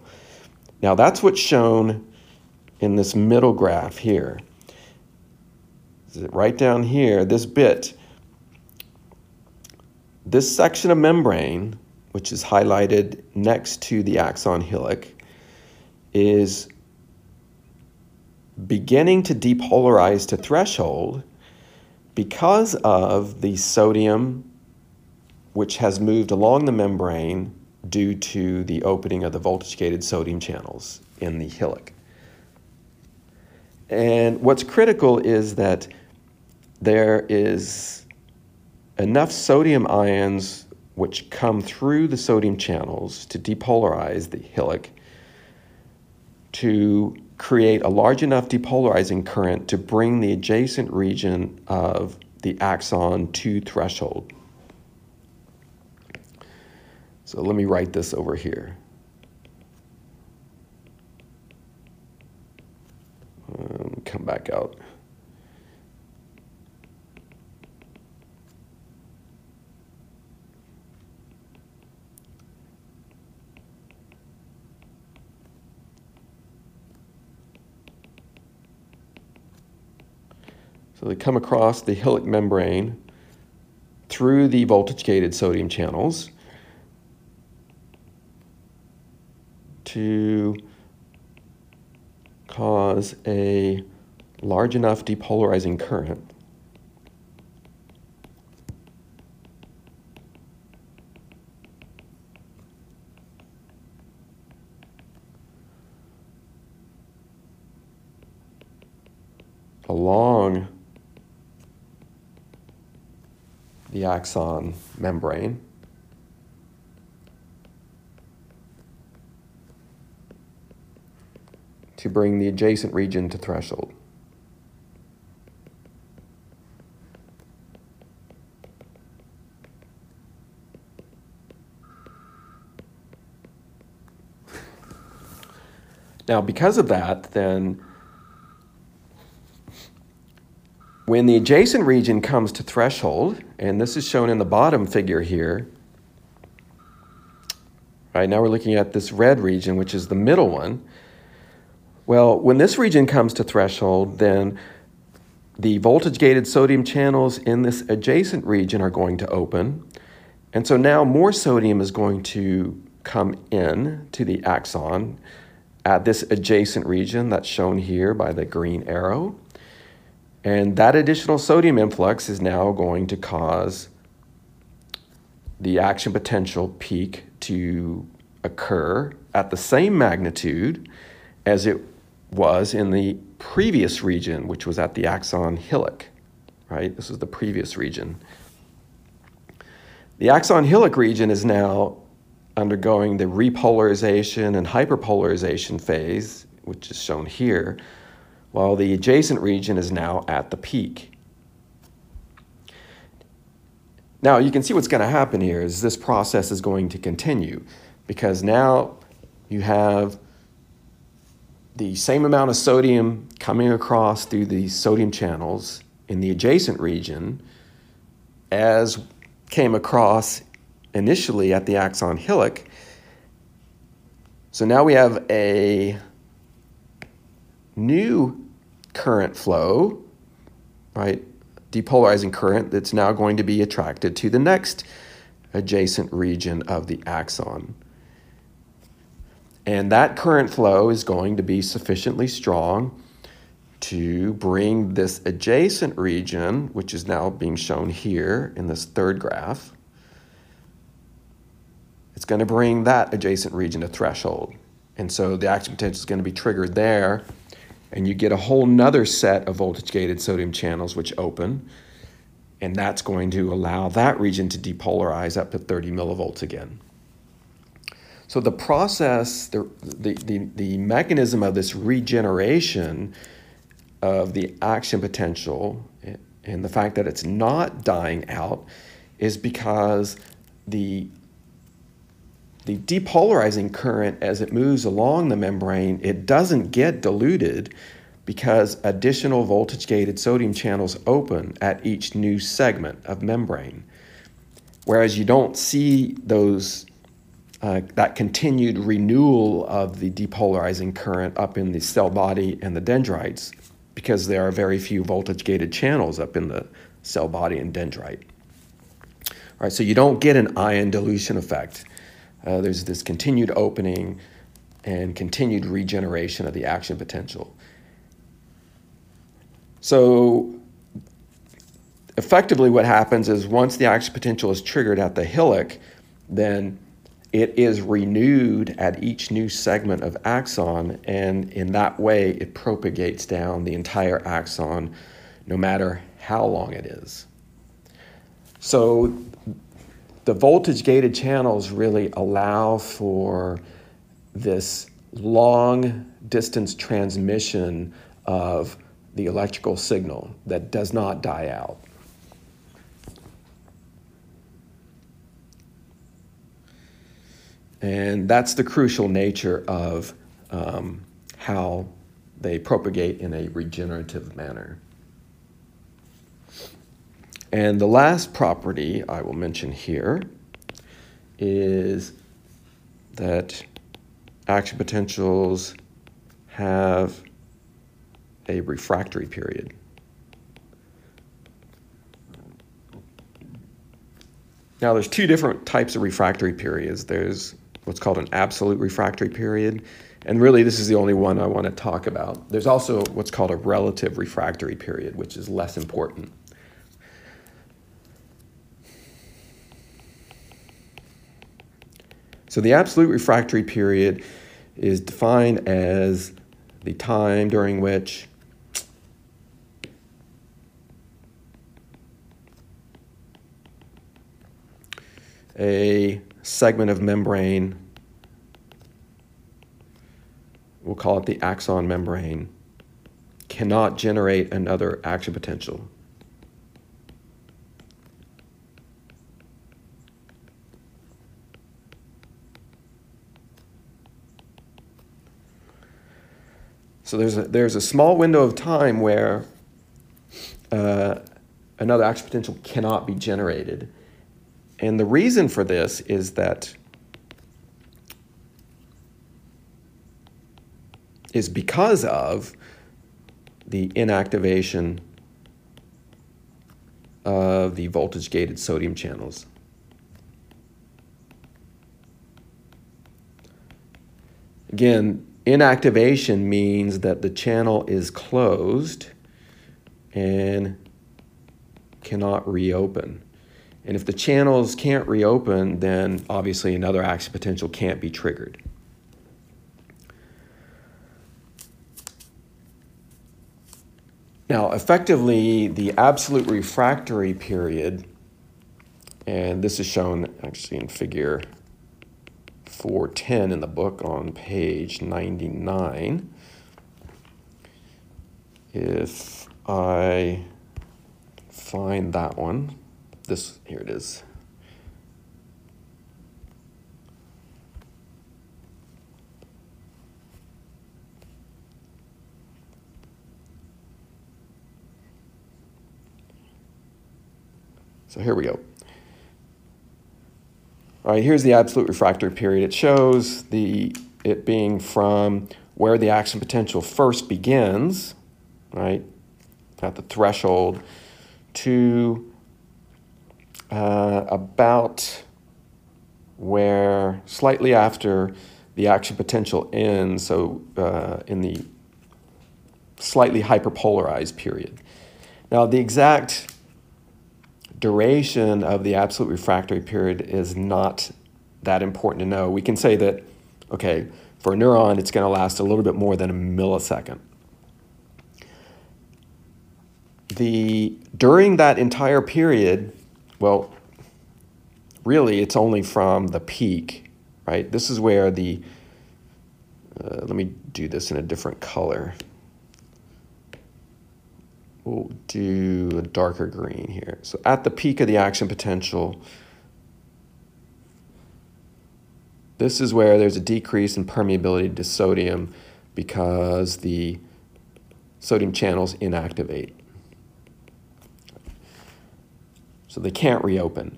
Now, that's what's shown in this middle graph here. Right down here, this bit, this section of membrane which is highlighted next to the axon hillock, is beginning to depolarize to threshold because of the sodium which has moved along the membrane due to the opening of the voltage gated sodium channels in the hillock. And what's critical is that there is enough sodium ions which come through the sodium channels to depolarize the hillock to create a large enough depolarizing current to bring the adjacent region of the axon to threshold. So let me write this over here. Um, come back out. So they come across the hillock membrane through the voltage-gated sodium channels to cause a large enough depolarizing current along the axon membrane. to bring the adjacent region to threshold. Now, because of that, then when the adjacent region comes to threshold, and this is shown in the bottom figure here, right now we're looking at this red region, which is the middle one. Well, when this region comes to threshold, then the voltage gated sodium channels in this adjacent region are going to open. And so now more sodium is going to come in to the axon at this adjacent region that's shown here by the green arrow. And that additional sodium influx is now going to cause the action potential peak to occur at the same magnitude as it was in the previous region, which was at the axon hillock, right? This is the previous region. The axon hillock region is now undergoing the repolarization and hyperpolarization phase, which is shown here, while the adjacent region is now at the peak. Now you can see what's going to happen here is this process is going to continue because now you have the same amount of sodium coming across through the sodium channels in the adjacent region as came across initially at the axon hillock. So now we have a new current flow, right? Depolarizing current that's now going to be attracted to the next adjacent region of the axon. And that current flow is going to be sufficiently strong to bring this adjacent region, which is now being shown here in this third graph, it's going to bring that adjacent region to threshold. And so the action potential is going to be triggered there, and you get a whole nother set of voltage gated sodium channels which open, and that's going to allow that region to depolarize up to 30 millivolts again. So the process, the, the, the, the mechanism of this regeneration of the action potential and the fact that it's not dying out is because the the depolarizing current as it moves along the membrane it doesn't get diluted because additional voltage gated sodium channels open at each new segment of membrane whereas you don't see those uh, that continued renewal of the depolarizing current up in the cell body and the dendrites because there are very few voltage gated channels up in the cell body and dendrite. All right, so you don't get an ion dilution effect. Uh, there's this continued opening and continued regeneration of the action potential. So effectively what happens is once the action potential is triggered at the hillock, then it is renewed at each new segment of axon, and in that way, it propagates down the entire axon, no matter how long it is. So, the voltage gated channels really allow for this long distance transmission of the electrical signal that does not die out. And that's the crucial nature of um, how they propagate in a regenerative manner. And the last property I will mention here is that action potentials have a refractory period. Now, there's two different types of refractory periods. There's what's called an absolute refractory period. And really, this is the only one I want to talk about. There's also what's called a relative refractory period, which is less important. So the absolute refractory period is defined as the time during which a segment of membrane, we'll call it the axon membrane, cannot generate another action potential. So there's a, there's a small window of time where uh, another action potential cannot be generated. And the reason for this is that is because of the inactivation of the voltage gated sodium channels. Again, inactivation means that the channel is closed and cannot reopen. And if the channels can't reopen, then obviously another action potential can't be triggered. Now, effectively, the absolute refractory period, and this is shown actually in figure 410 in the book on page 99. If I find that one, this, here it is. So here we go. All right, here's the absolute refractory period. It shows the it being from where the action potential first begins, right, at the threshold, to uh, about where slightly after the action potential ends, so uh, in the slightly hyperpolarized period. Now, the exact duration of the absolute refractory period is not that important to know. We can say that, okay, for a neuron, it's going to last a little bit more than a millisecond. The, during that entire period, well, really it's only from the peak, right? This is where the, uh, let me do this in a different color. We'll do a darker green here. So at the peak of the action potential, this is where there's a decrease in permeability to sodium because the sodium channels inactivate. So they can't reopen.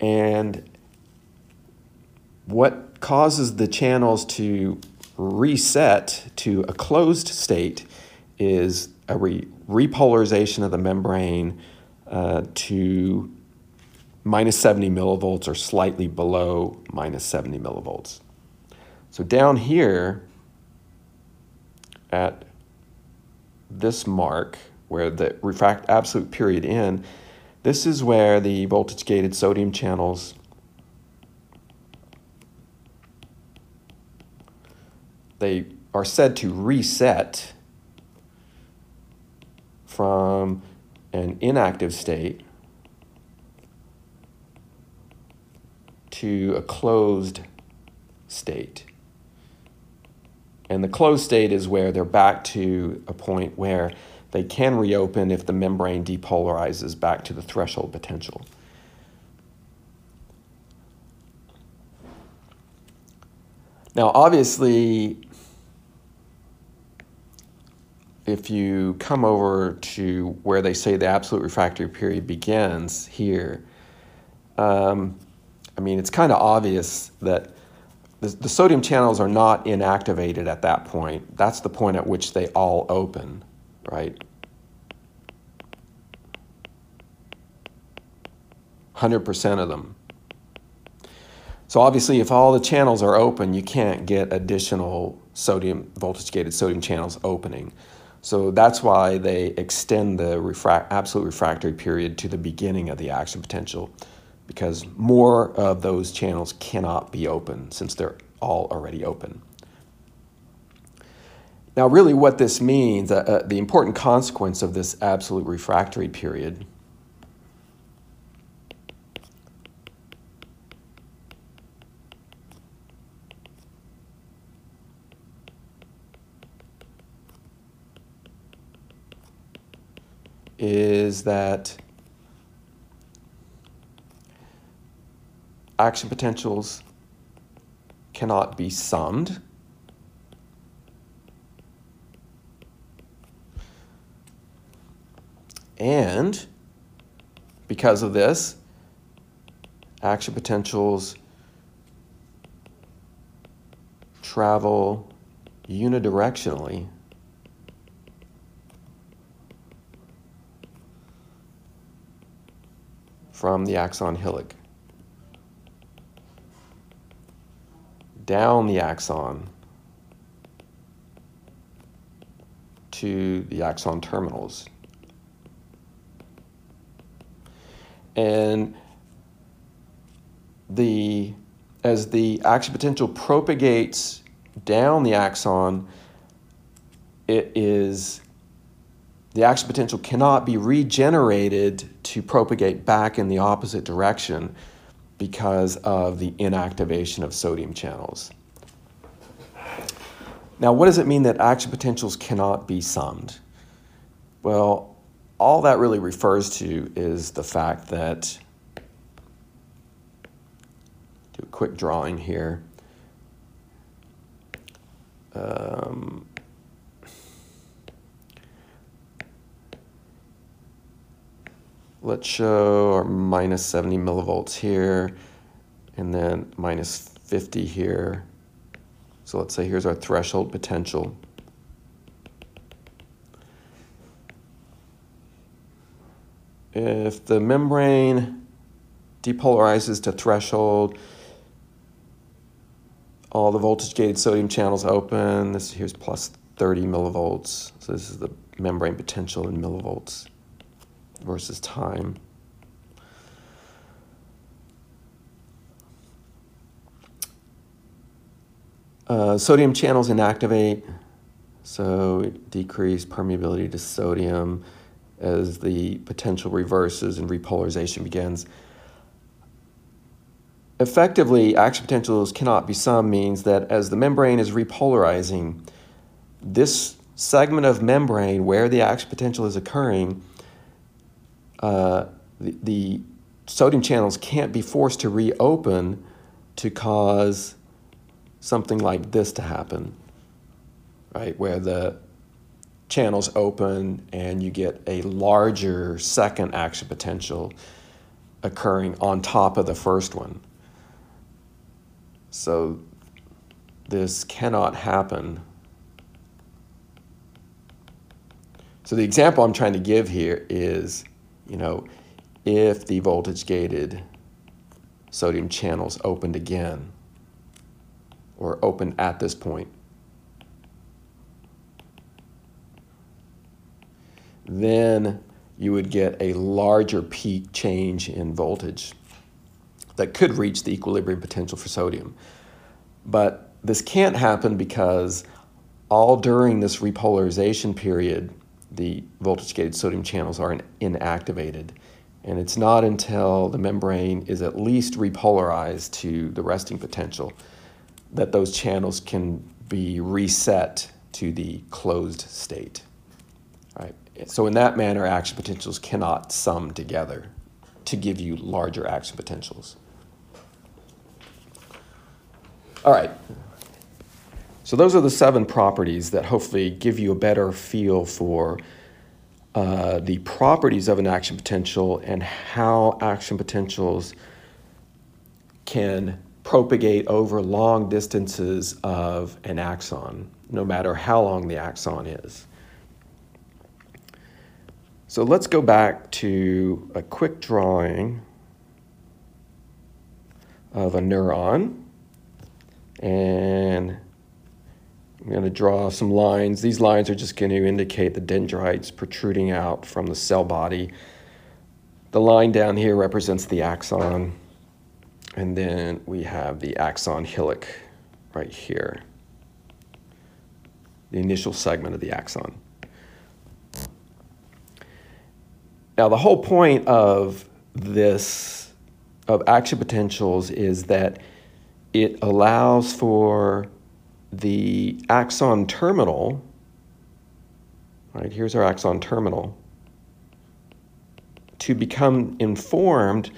And what causes the channels to reset to a closed state is a re repolarization of the membrane uh, to minus 70 millivolts or slightly below minus 70 millivolts. So down here at this mark where the refract absolute period in, this is where the voltage gated sodium channels they are said to reset from an inactive state to a closed state. And the closed state is where they're back to a point where they can reopen if the membrane depolarizes back to the threshold potential. Now, obviously, if you come over to where they say the absolute refractory period begins here, um, I mean, it's kind of obvious that the, the, sodium channels are not inactivated at that point. That's the point at which they all open, right? 100% of them. So obviously, if all the channels are open, you can't get additional sodium voltage-gated sodium channels opening. So that's why they extend the absolute refractory period to the beginning of the action potential because more of those channels cannot be open since they're all already open. Now, really, what this means, uh, uh, the important consequence of this absolute refractory period is that action potentials cannot be summed. And because of this, action potentials travel unidirectionally from the axon hillock down the axon to the axon terminals. And the as the action potential propagates down the axon, it is the action potential cannot be regenerated to propagate back in the opposite direction because of the inactivation of sodium channels. Now, what does it mean that action potentials cannot be summed? Well, all that really refers to is the fact that, do a quick drawing here. Um, let's show our minus 70 millivolts here and then minus 50 here. So let's say here's our threshold potential. If the membrane depolarizes to threshold, all the voltage gated sodium channels open. This here's plus 30 millivolts. So this is the membrane potential in millivolts versus time. Uh, sodium channels inactivate, so decrease permeability to sodium as the potential reverses and repolarization begins. Effectively, action potentials cannot be summed means that as the membrane is repolarizing, this segment of membrane where the action potential is occurring uh, the, the sodium channels can't be forced to reopen to cause something like this to happen, right? Where the channels open and you get a larger second action potential occurring on top of the first one. So this cannot happen. So the example I'm trying to give here is you know, if the voltage gated sodium channels opened again or opened at this point. Then you would get a larger peak change in voltage that could reach the equilibrium potential for sodium. But this can't happen because all during this repolarization period, the voltage gated sodium channels are inactivated. And it's not until the membrane is at least repolarized to the resting potential that those channels can be reset to the closed state. Right. So in that manner, action potentials cannot sum together to give you larger action potentials. All right. So those are the seven properties that hopefully give you a better feel for uh, the properties of an action potential and how action potentials can propagate over long distances of an axon, no matter how long the axon is. So let's go back to a quick drawing of a neuron. And I'm going to draw some lines. These lines are just going to indicate the dendrites protruding out from the cell body. The line down here represents the axon, and then we have the axon hillock right here, the initial segment of the axon. Now, the whole point of this, of action potentials, is that it allows for the axon terminal, right, here's our axon terminal, to become informed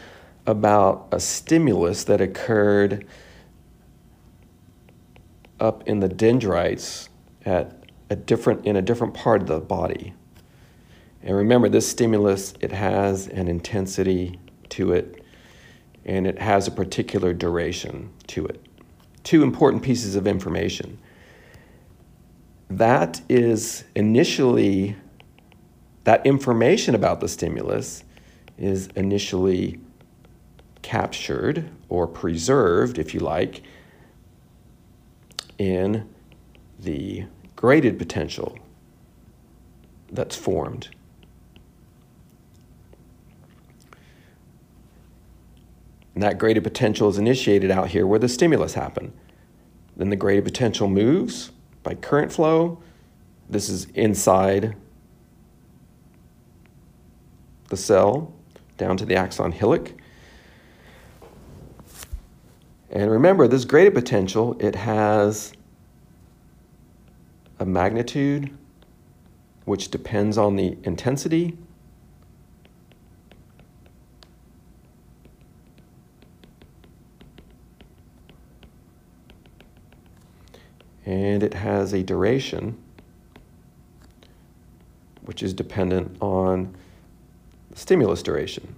about a stimulus that occurred up in the dendrites at a different in a different part of the body. And remember this stimulus it has an intensity to it and it has a particular duration to it. Two important pieces of information. That is initially that information about the stimulus is initially captured or preserved, if you like, in the graded potential that's formed. And that graded potential is initiated out here where the stimulus happened. Then the graded potential moves by current flow. This is inside the cell down to the axon hillock. And remember, this graded potential, it has a magnitude which depends on the intensity. And it has a duration which is dependent on stimulus duration.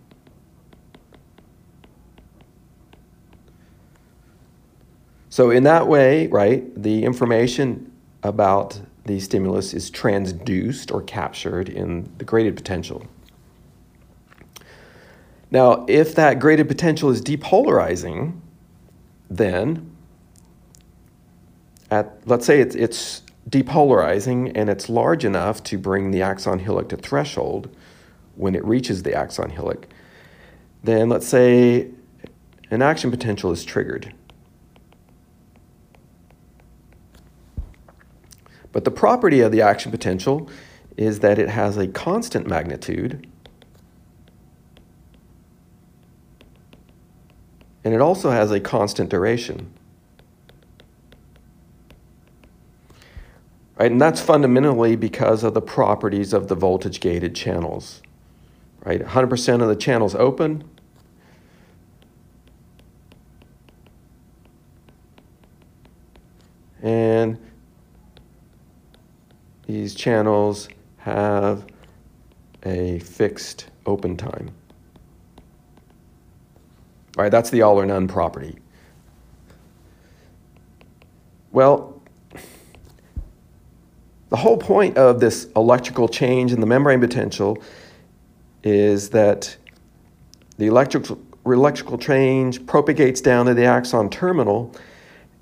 So, in that way, right, the information about the stimulus is transduced or captured in the graded potential. Now, if that graded potential is depolarizing, then at let's say it's, it's depolarizing and it's large enough to bring the axon hillock to threshold when it reaches the axon hillock, then let's say an action potential is triggered. But the property of the action potential is that it has a constant magnitude and it also has a constant duration. Right, and that's fundamentally because of the properties of the voltage gated channels. Right, 100% of the channels open. And these channels have a fixed open time. Right, that's the all or none property. Well, the whole point of this electrical change in the membrane potential is that the electrical, electrical change propagates down to the axon terminal,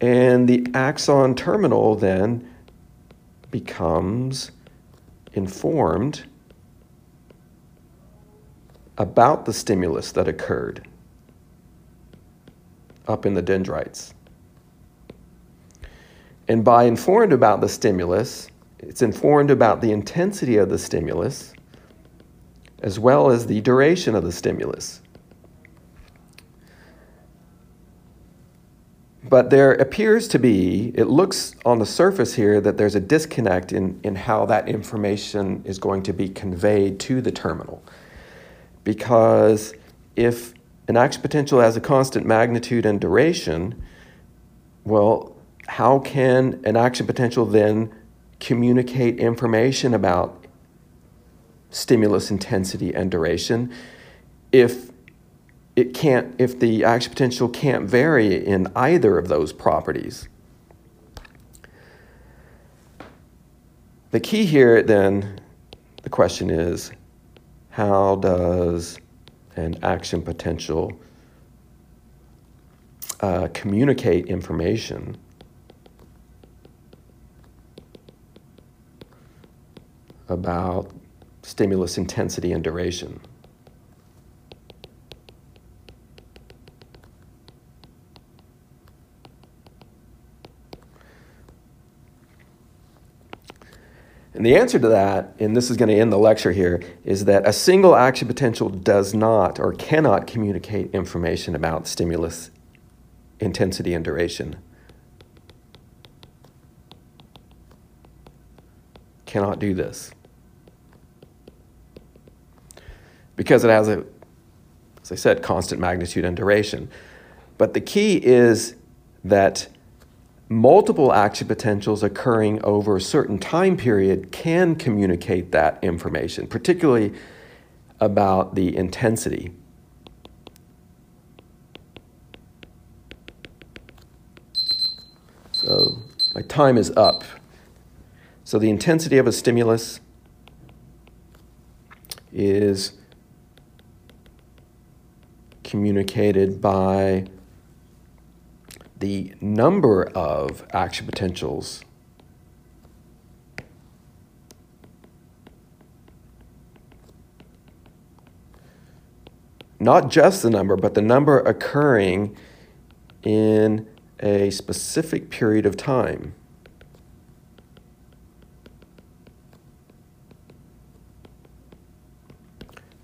and the axon terminal then becomes informed about the stimulus that occurred up in the dendrites. And by informed about the stimulus, it's informed about the intensity of the stimulus as well as the duration of the stimulus. But there appears to be, it looks on the surface here that there's a disconnect in, in how that information is going to be conveyed to the terminal. Because if an action potential has a constant magnitude and duration, well, how can an action potential then communicate information about stimulus intensity and duration if it can't if the action potential can't vary in either of those properties. The key here then the question is how does an action potential uh, communicate information about stimulus intensity and duration? And the answer to that, and this is going to end the lecture here, is that a single action potential does not or cannot communicate information about stimulus intensity and duration. Cannot do this. Because it has a, as I said, constant magnitude and duration. But the key is that multiple action potentials occurring over a certain time period can communicate that information, particularly about the intensity. So my time is up. So the intensity of a stimulus is communicated by the number of action potentials not just the number, but the number occurring in a specific period of time.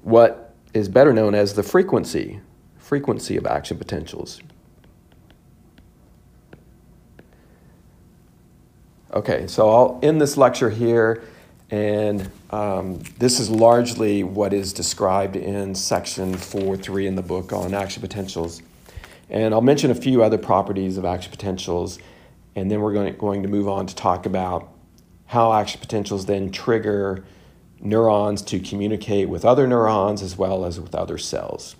What is better known as the frequency, frequency of action potentials. Okay, so I'll end this lecture here, and um, this is largely what is described in section 4.3 in the book on action potentials. And I'll mention a few other properties of action potentials, and then we're going to, going to move on to talk about how action potentials then trigger neurons to communicate with other neurons as well as with other cells.